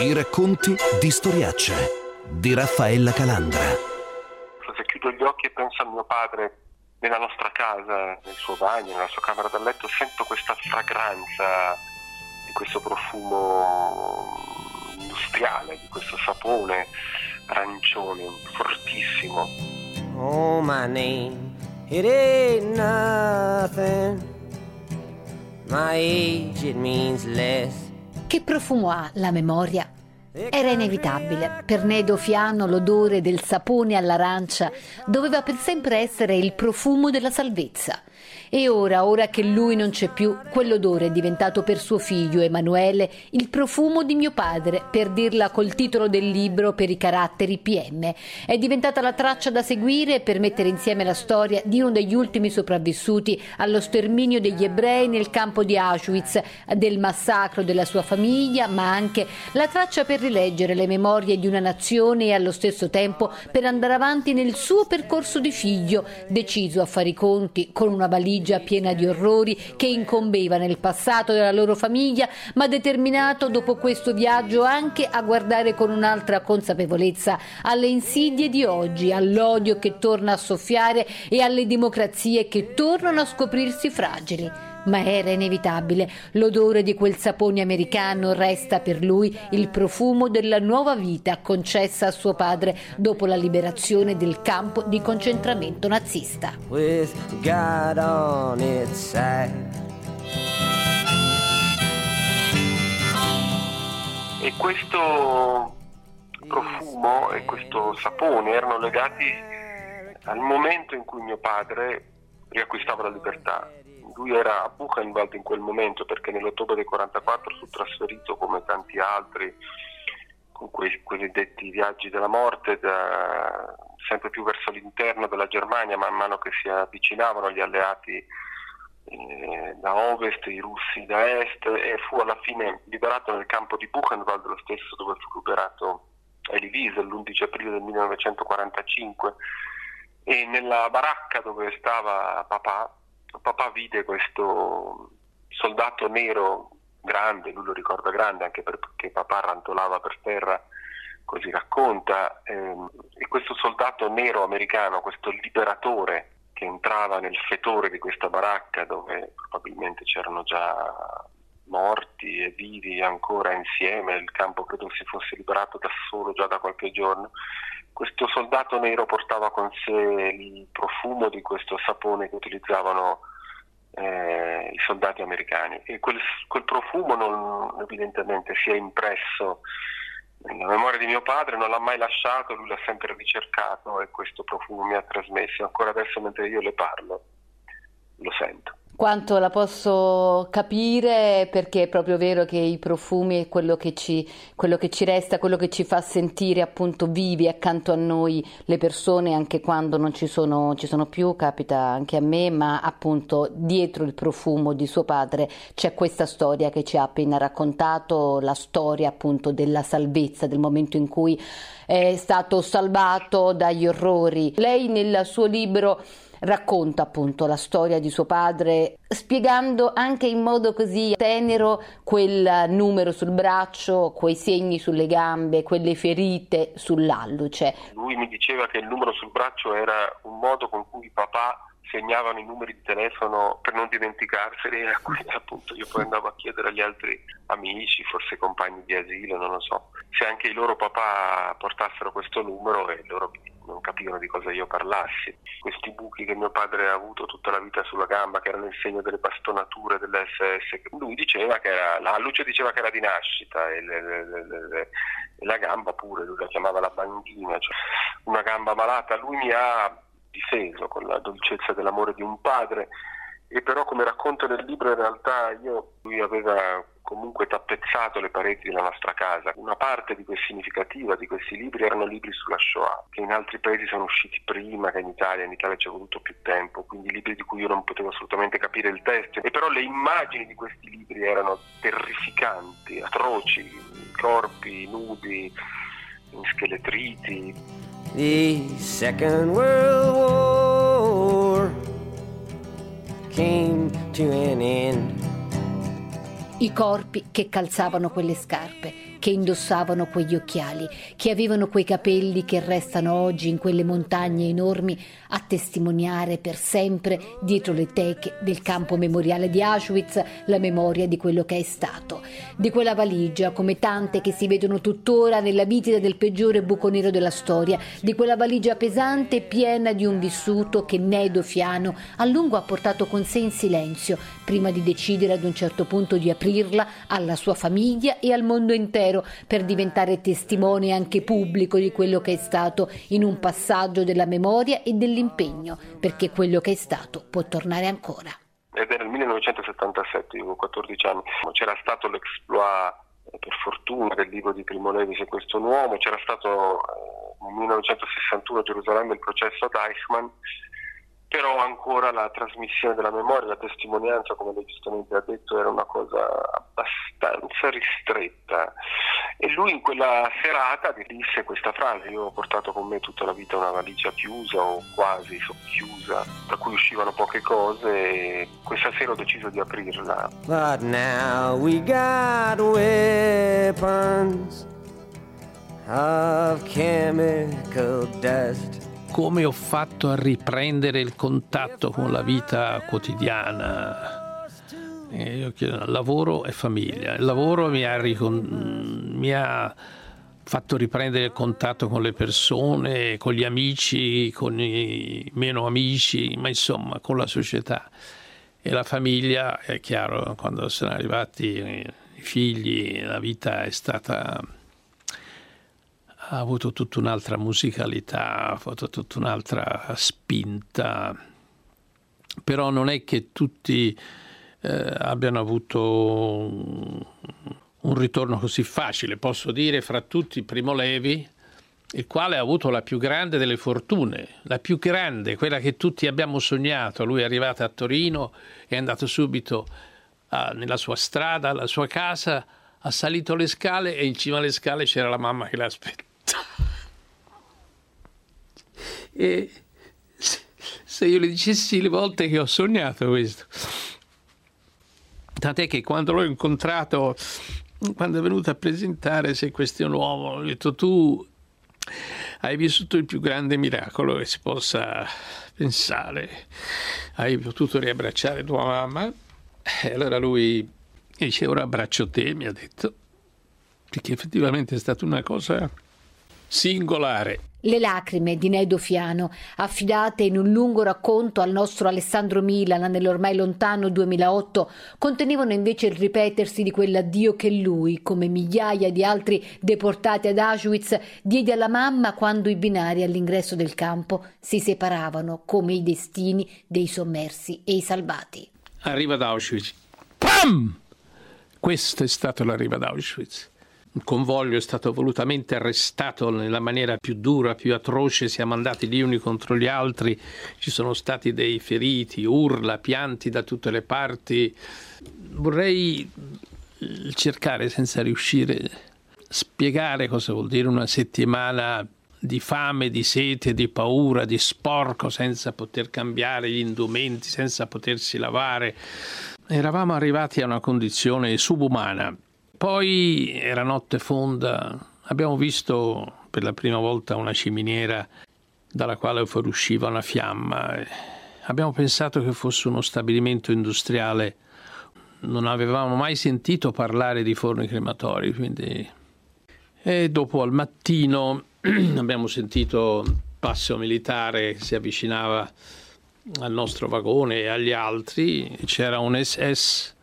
I racconti di Storiaccia di Raffaella Calandra. Se chiudo gli occhi e penso a mio padre nella nostra casa, nel suo bagno, nella sua camera da letto, sento questa fragranza di questo profumo industriale, di questo sapone arancione fortissimo. Oh, my name, it ain't nothing. My age, it means less. Che profumo ha la memoria? Era inevitabile. Per Nedo Fiano l'odore del sapone all'arancia doveva per sempre essere il profumo della salvezza. E ora, ora che lui non c'è più, quell'odore è diventato per suo figlio Emanuele il profumo di mio padre, per dirla col titolo del libro per i caratteri PM. È diventata la traccia da seguire per mettere insieme la storia di uno degli ultimi sopravvissuti allo sterminio degli ebrei nel campo di Auschwitz, del massacro della sua famiglia, ma anche la traccia per rileggere le memorie di una nazione e allo stesso tempo per andare avanti nel suo percorso di figlio, deciso a fare i conti con una valigia piena di orrori che incombeva nel passato della loro famiglia, ma determinato dopo questo viaggio anche a guardare con un'altra consapevolezza alle insidie di oggi, all'odio che torna a soffiare e alle democrazie che tornano a scoprirsi fragili ma era inevitabile. L'odore di quel sapone americano resta per lui il profumo della nuova vita concessa a suo padre dopo la liberazione del campo di concentramento nazista. With God on its side. E questo profumo e questo sapone erano legati al momento in cui mio padre riacquistava la libertà. Lui era a Buchenwald in quel momento perché nell'ottobre del 44 fu trasferito come tanti altri con quei cosiddetti viaggi della morte da, sempre più verso l'interno della Germania man mano che si avvicinavano gli alleati eh, da ovest, i russi da est e fu alla fine liberato nel campo di Buchenwald, lo stesso dove fu liberato Elie Wiesel l'11 aprile del 1945 e nella baracca dove stava papà, papà vide questo soldato nero grande, lui lo ricorda grande anche perché papà rantolava per terra, così racconta, ehm, e questo soldato nero americano, questo liberatore che entrava nel fetore di questa baracca dove probabilmente c'erano già morti e vivi ancora insieme, il campo credo si fosse liberato da solo già da qualche giorno. Questo soldato nero portava con sé il profumo di questo sapone che utilizzavano eh, i soldati americani e quel, quel profumo non, evidentemente si è impresso nella memoria di mio padre, non l'ha mai lasciato, lui l'ha sempre ricercato e questo profumo mi ha trasmesso. Ancora adesso mentre io le parlo, lo sento quanto la posso capire perché è proprio vero che i profumi è quello che ci, quello che ci resta, quello che ci fa sentire appunto vivi accanto a noi le persone anche quando non ci sono, ci sono più, capita anche a me, ma appunto dietro il profumo di suo padre c'è questa storia che ci ha appena raccontato, la storia appunto della salvezza, del momento in cui è stato salvato dagli orrori. Lei nel suo libro racconta appunto la storia di suo padre, spiegando anche in modo così tenero quel numero sul braccio, quei segni sulle gambe, quelle ferite sull'alluce. Lui mi diceva che il numero sul braccio era un modo con cui papà segnavano i numeri di telefono per non dimenticarseli e a cui appunto io poi andavo a chiedere agli altri amici, forse compagni di asilo, non lo so, se anche i loro papà portassero questo numero e loro non capivano di cosa io parlassi. Questi buchi che mio padre ha avuto tutta la vita sulla gamba, che erano il segno delle bastonature dell'SS, lui diceva che era, la luce diceva che era di nascita e, le, le, le, la gamba pure, lui la chiamava la bandina, cioè una gamba malata. Lui mi ha difeso con la dolcezza dell'amore di un padre e però come racconto nel libro in realtà io, lui aveva comunque tappezzato le pareti della nostra casa. Una parte di significativa di questi libri erano libri sulla Shoah, che in altri paesi sono usciti prima che in Italia, in Italia ci è voluto più tempo, quindi libri di cui io non potevo assolutamente capire il testo, e però le immagini di questi libri erano terrificanti, atroci, corpi nudi, scheletriti, The Second World War i corpi che calzavano quelle scarpe, che indossavano quegli occhiali, che avevano quei capelli che restano oggi in quelle montagne enormi a testimoniare per sempre dietro le teche del campo memoriale di Auschwitz la memoria di quello che è stato, di quella valigia come tante che si vedono tuttora nella vitida del peggiore buco nero della storia, di quella valigia pesante piena di un vissuto che Nedo Fiano a lungo ha portato con sé in silenzio prima di decidere ad un certo punto di aprirla alla sua famiglia e al mondo intero pensiero per diventare testimone anche pubblico di quello che è stato in un passaggio della memoria e dell'impegno, perché quello che è stato può tornare ancora. Ed era il 1977, avevo 14 anni, c'era stato l'exploit eh, per fortuna del libro di Primo Levi Se questo uomo, c'era stato eh, nel 1961 a Gerusalemme il processo ad Eichmann però ancora la trasmissione della memoria, la testimonianza, come lei giustamente ha detto, era una cosa abbastanza ristretta. E lui in quella serata disse questa frase, io ho portato con me tutta la vita una valigia chiusa o quasi socchiusa, da cui uscivano poche cose e questa sera ho deciso di aprirla. But now we got weapons of chemical dust come ho fatto a riprendere il contatto con la vita quotidiana. Io chiedo, lavoro e famiglia. Il lavoro mi ha, ricon... mi ha, fatto riprendere il contatto con le persone, con gli amici, con i meno amici, ma insomma con la società. E la famiglia, è chiaro, quando sono arrivati i figli, la vita è stata ha avuto tutta un'altra musicalità, ha avuto tutta un'altra spinta, però non è che tutti eh, abbiano avuto un, ritorno così facile. Posso dire fra tutti Primo Levi, il quale ha avuto la più grande delle fortune, la più grande, quella che tutti abbiamo sognato. Lui è arrivato a Torino, è andato subito a, nella sua strada, alla sua casa, ha salito le scale e in cima alle scale c'era la mamma che l'aspettava. E se io le dicessi le volte che ho sognato questo. Tant'è che quando l'ho incontrato, quando è venuto a presentare Se questo è un uomo, ho detto tu hai vissuto il più grande miracolo che si possa pensare. Hai potuto riabbracciare tua mamma. E allora lui dice ora abbraccio te, mi ha detto, perché effettivamente è stata una cosa singolare. Le lacrime di Nedo Fiano, affidate in un lungo racconto al nostro Alessandro Milana nell'ormai lontano 2008, contenevano invece il ripetersi di quell'addio che lui, come migliaia di altri deportati ad Auschwitz, diede alla mamma quando i binari all'ingresso del campo si separavano come i destini dei sommersi e i salvati. Arriva ad Auschwitz. Pam! Questo è stato l'arrivo ad Auschwitz. Il convoglio è stato volutamente arrestato nella maniera più dura, più atroce, siamo andati gli uni contro gli altri, ci sono stati dei feriti, urla, pianti da tutte le parti. Vorrei cercare senza riuscire spiegare cosa vuol dire una settimana di fame, di sete, di paura, di sporco, senza poter cambiare gli indumenti, senza potersi lavare. Eravamo arrivati a una condizione subumana poi era notte fonda, abbiamo visto per la prima volta una ciminiera dalla quale fuoriusciva una fiamma. Abbiamo pensato che fosse uno stabilimento industriale. Non avevamo mai sentito parlare di forni crematori, quindi... E dopo al mattino abbiamo sentito passo militare che si avvicinava al nostro vagone e agli altri. C'era un SS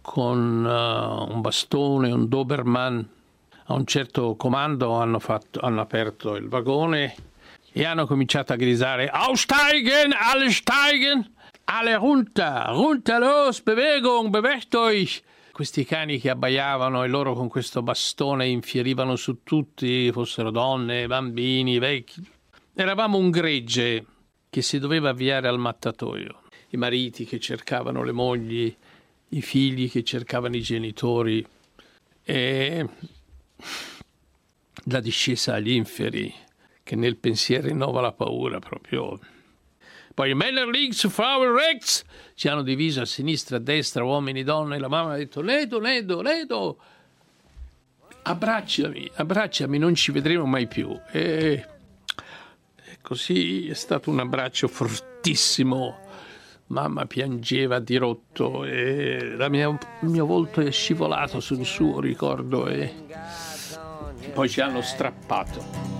con uh, un bastone, un Doberman. A un certo comando hanno, fatto, hanno aperto il vagone e hanno cominciato a gridare Aussteigen, alle steigen, alle runter, runter los, Bewegung, bewegt euch. Questi cani che abbaiavano e loro con questo bastone infierivano su tutti, fossero donne, bambini, vecchi. Eravamo un gregge che si doveva avviare al mattatoio. I mariti che cercavano le mogli, i figli che cercavano i genitori e la discesa agli inferi che nel pensiero rinnova la paura proprio. Poi Männer links, Frauen rechts, ci hanno diviso a sinistra, a destra, uomini, donne, la mamma ha detto Ledo, Ledo, Ledo, abbracciami, abbracciami, non ci vedremo mai più. E, e così è stato un abbraccio fortissimo. Mamma piangeva di rotto e mia, il mio volto è scivolato sul suo ricordo e poi ci hanno strappato.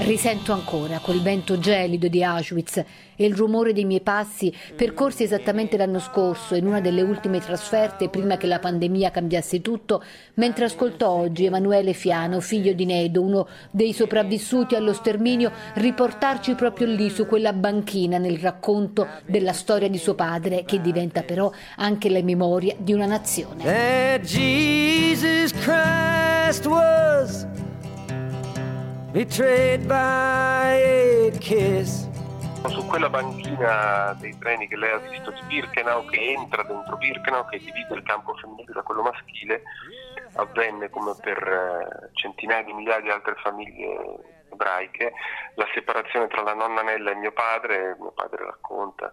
Risento ancora quel vento gelido di Auschwitz e il rumore dei miei passi percorsi esattamente l'anno scorso in una delle ultime trasferte prima che la pandemia cambiasse tutto, mentre ascolto oggi Emanuele Fiano, figlio di Nedo, uno dei sopravvissuti allo sterminio, riportarci proprio lì su quella banchina nel racconto della storia di suo padre che diventa però anche la memoria di una nazione. That Jesus Christ was betrayed by a kiss. Su quella banchina dei treni che lei ha visto di Birkenau, che entra dentro Birkenau, che divide il campo femminile da quello maschile, avvenne come per eh, centinaia di migliaia di altre famiglie ebraiche la separazione tra la nonna Nella e mio padre, mio padre racconta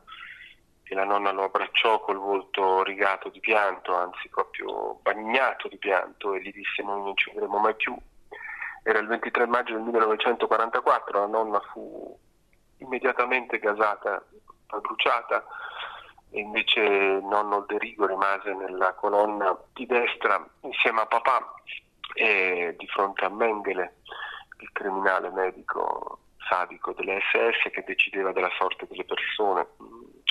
che la nonna lo abbracciò col volto rigato di pianto, anzi proprio bagnato di pianto e gli disse noi non ci vedremo mai più, era il 23 maggio del 1944, la nonna fu immediatamente gasata, bruciata e invece nonno Derigo rimase nella colonna di destra insieme a papà e di fronte a Mengele, il criminale medico sadico delle SS che decideva della sorte delle persone.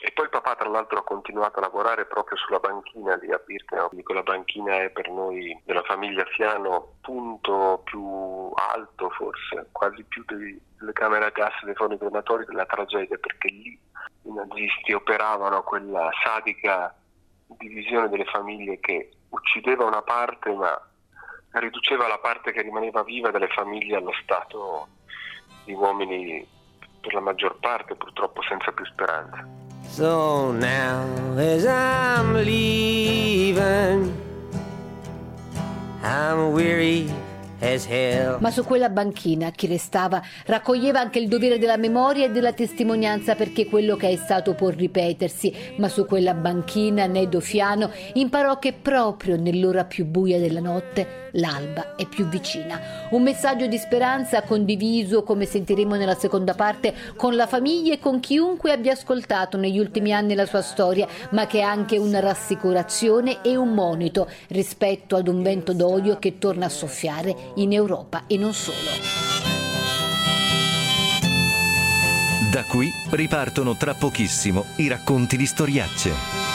E poi papà tra l'altro ha continuato a lavorare proprio sulla banchina di a Birkenau, quella banchina è per noi della famiglia Fiano punto più alto forse, quasi più delle camere a gas dei forni crematori della tragedia, perché lì i nazisti operavano quella sadica divisione delle famiglie che uccideva una parte ma riduceva la parte che rimaneva viva delle famiglie allo stato di uomini per la maggior parte purtroppo senza più speranza. So now as I'm leaving, I'm weary ma su quella banchina chi restava raccoglieva anche il dovere della memoria e della testimonianza perché quello che è stato può ripetersi, ma su quella banchina Nedo Fiano imparò che proprio nell'ora più buia della notte l'alba è più vicina. Un messaggio di speranza condiviso, come sentiremo nella seconda parte, con la famiglia e con chiunque abbia ascoltato negli ultimi anni la sua storia, ma che è anche una rassicurazione e un monito rispetto ad un vento d'odio che torna a soffiare in Europa e non solo. Da qui ripartono tra pochissimo i racconti di storiacce.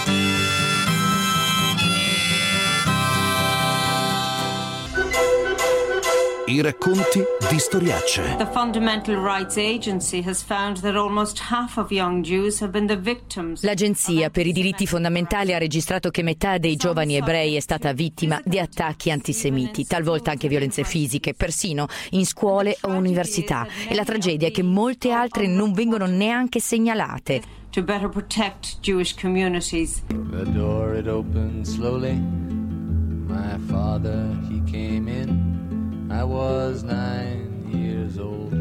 I racconti di storiacce. The Fundamental Rights Agency has found that almost half of young Jews have been the victims. L'Agenzia per i diritti fondamentali ha registrato che metà dei giovani ebrei è stata vittima di attacchi antisemiti, talvolta anche violenze fisiche, persino in scuole o università. E la tragedia è che molte altre non vengono neanche segnalate. To better protect Jewish communities. The door it opened slowly. My father he came in. I was nine years old.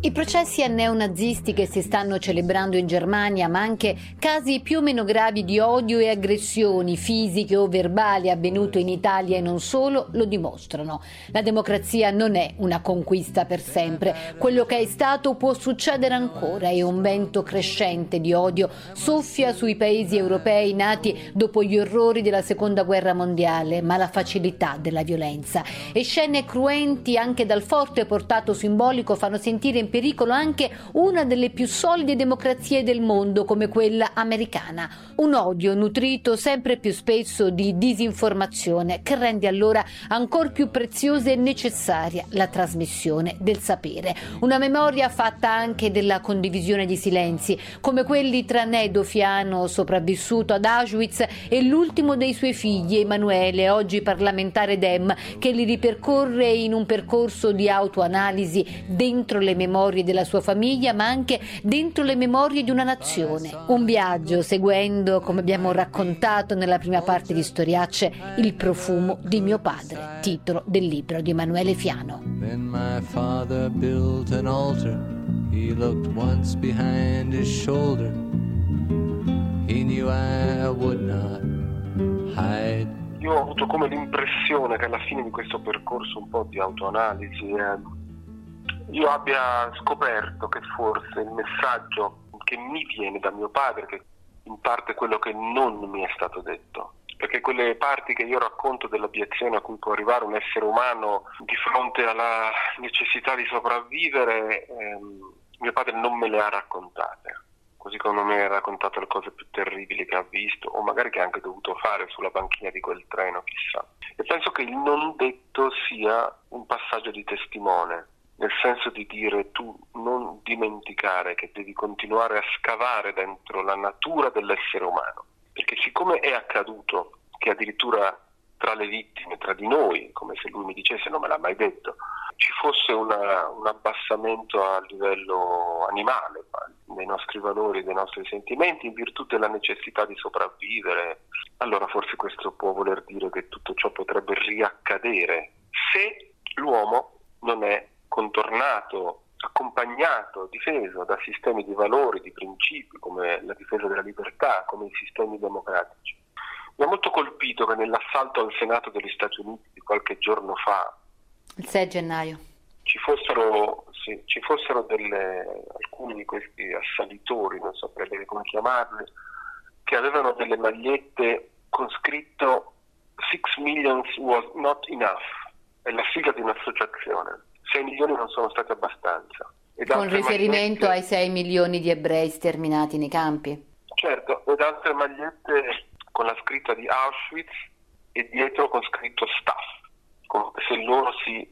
I processi a neonazisti che si stanno celebrando in Germania, ma anche casi più o meno gravi di odio e aggressioni fisiche o verbali avvenute in Italia e non solo, lo dimostrano. La democrazia non è una conquista per sempre. Quello che è stato può succedere ancora e un vento crescente di odio soffia sui paesi europei nati dopo gli orrori della Seconda Guerra Mondiale, ma la facilità della violenza. E scene cruenti anche dal forte portato simbolico fanno sentire in pericolo anche una delle più solide democrazie del mondo come quella americana. Un odio nutrito sempre più spesso di disinformazione che rende allora ancora più preziosa e necessaria la trasmissione del sapere. Una memoria fatta anche della condivisione di silenzi, come quelli tra Nedo Fiano, sopravvissuto ad Auschwitz, e l'ultimo dei suoi figli, Emanuele, oggi parlamentare Dem, che li ripercorre in un percorso di autoanalisi dentro le memorie memorie della sua famiglia, ma anche dentro le memorie di una nazione. Un viaggio seguendo, come abbiamo raccontato nella prima parte di Storiacce, il profumo di mio padre, titolo del libro di Emanuele Fiano. Then my father built an altar. He looked once behind his shoulder. He knew I would not hide. Io ho avuto come l'impressione che alla fine di questo percorso un po' di autoanalisi eh, io abbia scoperto che forse il messaggio che mi viene da mio padre, che in parte è quello che non mi è stato detto, perché quelle parti che io racconto dell'abiezione a cui può arrivare un essere umano di fronte alla necessità di sopravvivere, ehm, mio padre non me le ha raccontate, così come mi ha raccontato le cose più terribili che ha visto o magari che ha anche dovuto fare sulla banchina di quel treno, chissà. E penso che il non detto sia un passaggio di testimone nel senso di dire tu non dimenticare che devi continuare a scavare dentro la natura dell'essere umano, perché siccome è accaduto che addirittura tra le vittime, tra di noi, come se lui mi dicesse non me l'ha mai detto, ci fosse una, un abbassamento a livello animale dei nostri valori, dei nostri sentimenti in virtù della necessità di sopravvivere, allora forse questo può voler dire che tutto ciò potrebbe riaccadere se l'uomo non è contornato, accompagnato, difeso da sistemi di valori, di principi come la difesa della libertà, come i sistemi democratici. Mi ha molto colpito che nell'assalto al Senato degli Stati Uniti di qualche giorno fa, il 6 gennaio, ci fossero, sì, ci fossero delle, alcuni di questi assalitori, non saprei bene come chiamarli, che avevano delle magliette con scritto 6 million was not enough, è la sigla di un'associazione. 6 milioni non sono stati abbastanza. Con riferimento magliette... ai 6 milioni di ebrei sterminati nei campi? Certo, ed altre magliette con la scritta di Auschwitz e dietro con scritto staff, come se loro si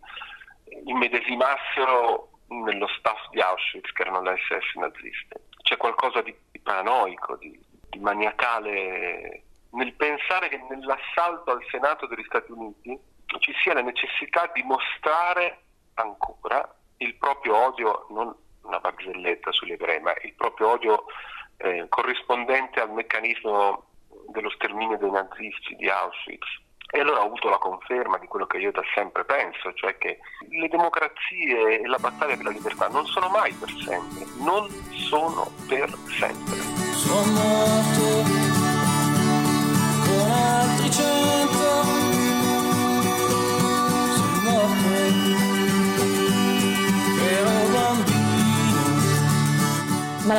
immedesimassero nello staff di Auschwitz, che erano le SS naziste. C'è qualcosa di paranoico, di, di maniacale nel pensare che nell'assalto al Senato degli Stati Uniti ci sia la necessità di mostrare ancora il proprio odio, non una barzelletta sugli ebrei, ma il proprio odio eh, corrispondente al meccanismo dello sterminio dei nazisti di Auschwitz. E allora ho avuto la conferma di quello che io da sempre penso, cioè che le democrazie e la battaglia per la libertà non sono mai per sempre, non sono per sempre. Sono morto con altri cento,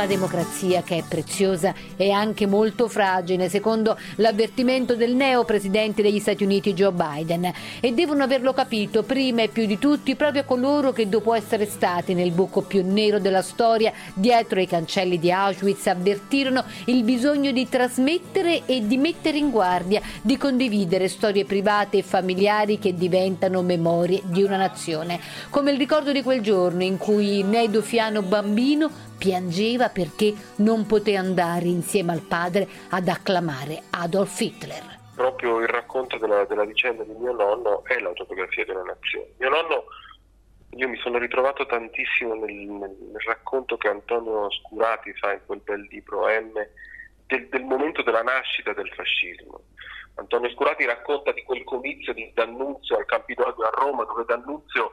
democrazia, che è preziosa, è anche molto fragile, secondo l'avvertimento del neo presidente degli Stati Uniti Joe Biden. E devono averlo capito prima e più di tutti proprio coloro che dopo essere stati nel buco più nero della storia, dietro i cancelli di Auschwitz, avvertirono il bisogno di trasmettere e di mettere in guardia, di condividere storie private e familiari che diventano memorie di una nazione. Come il ricordo di quel giorno in cui Nedo Fiano bambino piangeva perché non poté andare insieme al padre ad acclamare Adolf Hitler. Proprio il racconto della, della vicenda di mio nonno è l'autografia di una nazione. Mio nonno, io mi sono ritrovato tantissimo nel, nel, nel racconto che Antonio Scurati fa in quel bel libro M del, del momento della nascita del fascismo. Antonio Scurati racconta di quel comizio di D'Annunzio al Campidoglio a Roma, dove D'Annunzio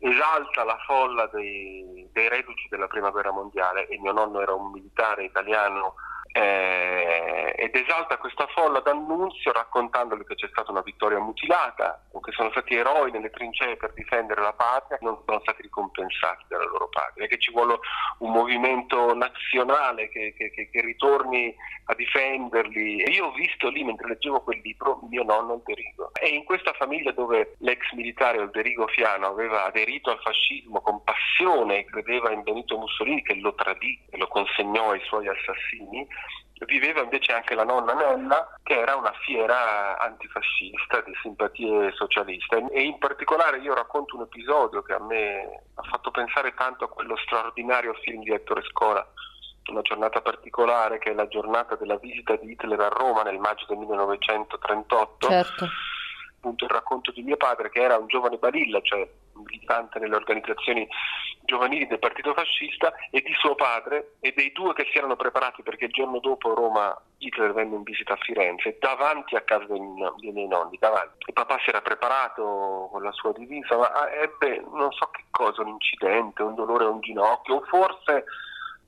esalta la folla dei, dei reduci della prima guerra mondiale e mio nonno era un militare italiano eh, ed esalta questa folla d'annunzio raccontandole che c'è stata una vittoria mutilata o che sono stati eroi nelle trincee per difendere la patria e non sono stati ricompensati dalla loro patria, che ci vuole un movimento nazionale che, che, che, che ritorni a difenderli. E io ho visto lì mentre leggevo quel libro mio nonno Alderigo e in questa famiglia dove l'ex militare Alderigo Fiano aveva aderito al fascismo con passione e credeva in Benito Mussolini che lo tradì e lo consegnò ai suoi assassini viveva invece anche la nonna Nella che era una fiera antifascista di simpatie socialiste. E in particolare io racconto un episodio che a me ha fatto pensare tanto a quello straordinario film di Ettore Scola una giornata particolare che è la giornata della visita di Hitler a Roma nel maggio del 1938 certo appunto il racconto di mio padre che era un giovane balilla, cioè militante nelle organizzazioni giovanili del partito fascista e di suo padre e dei due che si erano preparati perché il giorno dopo Roma Hitler venne in visita a Firenze davanti a casa dei, dei miei nonni, davanti. Il papà si era preparato con la sua divisa ma ebbe non so che cosa, un incidente, un dolore a un ginocchio o forse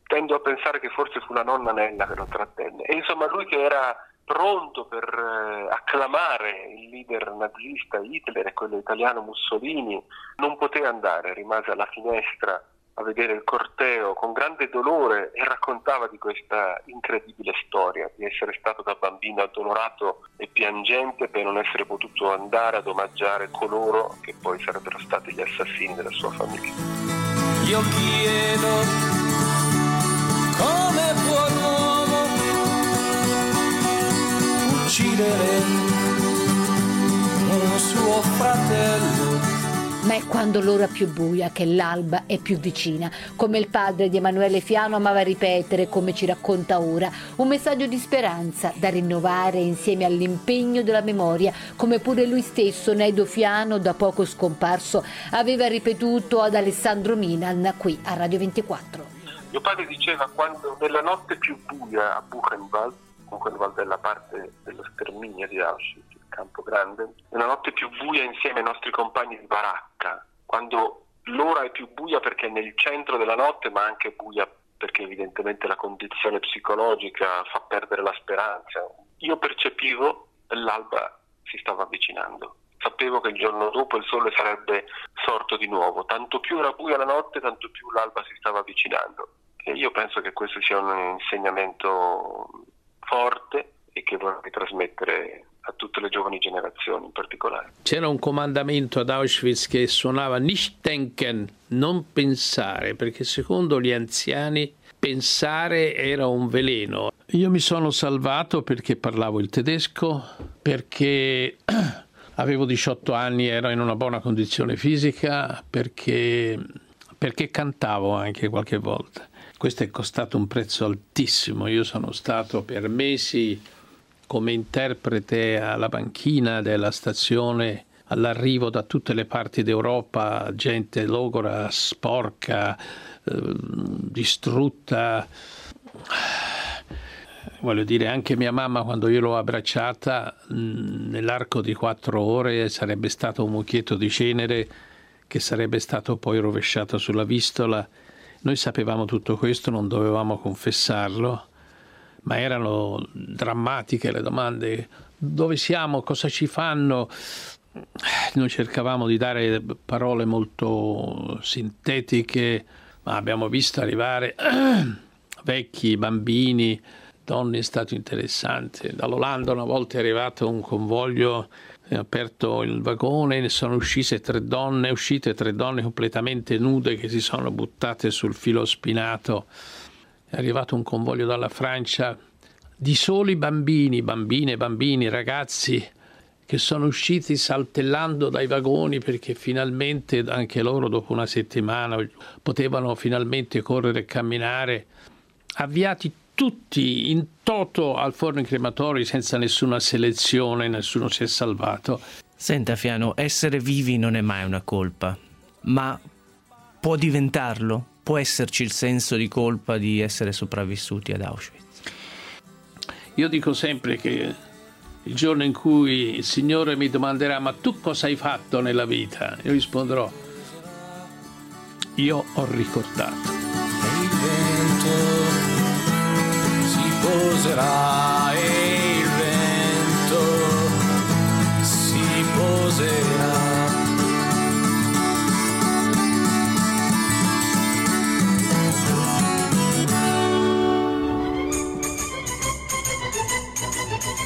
tendo a pensare che forse fu la nonna Nella che lo trattenne. E insomma lui che era pronto per eh, acclamare il leader nazista Hitler e quello italiano Mussolini, non poté andare, rimase alla finestra a vedere il corteo con grande dolore e raccontava di questa incredibile storia, di essere stato da bambino addolorato e piangente per non essere potuto andare ad omaggiare coloro che poi sarebbero stati gli assassini della sua famiglia. Io chiedo come uccidere un suo fratello? Ma è quando l'ora più buia che l'alba è più vicina, come il padre di Emanuele Fiano amava ripetere, come ci racconta ora, un messaggio di speranza da rinnovare insieme all'impegno della memoria, come pure lui stesso, Nedo Fiano, da poco scomparso, aveva ripetuto ad Alessandro Milan qui a Radio 24. Mio padre diceva quando nella notte più buia a Buchenwald, Buchenwald è la parte dello sterminio di Auschwitz, il campo grande, nella notte più buia insieme ai nostri compagni di baracca, quando l'ora è più buia perché è nel centro della notte ma anche buia perché evidentemente la condizione psicologica fa perdere la speranza. Io percepivo l'alba si stava avvicinando. Sapevo che il giorno dopo il sole sarebbe sorto di nuovo. Tanto più era buia la notte, tanto più l'alba si stava avvicinando. E io penso che questo sia un insegnamento forte e che vorrei trasmettere a tutte le giovani generazioni in particolare. C'era un comandamento ad Auschwitz che suonava nicht denken, non pensare, perché secondo gli anziani pensare era un veleno. Io mi sono salvato perché parlavo il tedesco, perché avevo 18 anni, ero in una buona condizione fisica, perché, perché cantavo anche qualche volta. Questo è costato un prezzo altissimo. Io sono stato per mesi come interprete alla banchina della stazione all'arrivo da tutte le parti d'Europa, gente logora, sporca, eh, distrutta. Voglio dire, anche mia mamma quando io l'ho abbracciata, nell'arco di quattro ore sarebbe stato un mucchietto di cenere che sarebbe stato poi rovesciato sulla vistola noi sapevamo tutto questo, non dovevamo confessarlo, ma erano drammatiche le domande. Dove siamo? Cosa ci fanno? Noi cercavamo di dare parole molto sintetiche, ma abbiamo visto arrivare vecchi, bambini, donne in stato interessante. Dall'Olanda una volta è arrivato un convoglio è aperto il vagone, ne sono uscite tre donne, uscite tre donne completamente nude che si sono buttate sul filo spinato. È arrivato un convoglio dalla Francia di soli bambini, bambine, bambini, ragazzi che sono usciti saltellando dai vagoni perché finalmente anche loro dopo una settimana potevano finalmente correre e camminare, avviati tutti in toto al forno in crematori senza nessuna selezione, nessuno si è salvato. Senta Fiano, essere vivi non è mai una colpa, ma può diventarlo? Può esserci il senso di colpa di essere sopravvissuti ad Auschwitz? Io dico sempre che il giorno in cui il Signore mi domanderà ma tu cosa hai fatto nella vita? Io risponderò io ho ricordato. Poserà e il vento si poserà.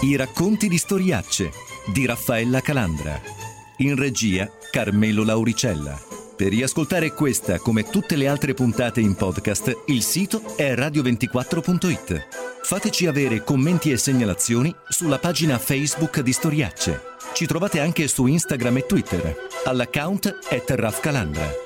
I racconti di storiacce di Raffaella Calandra. In regia Carmelo Lauricella. Per riascoltare questa come tutte le altre puntate in podcast, il sito è radio24.it. Fateci avere commenti e segnalazioni sulla pagina Facebook di Storiacce. Ci trovate anche su Instagram e Twitter, all'account at Raf Calandra.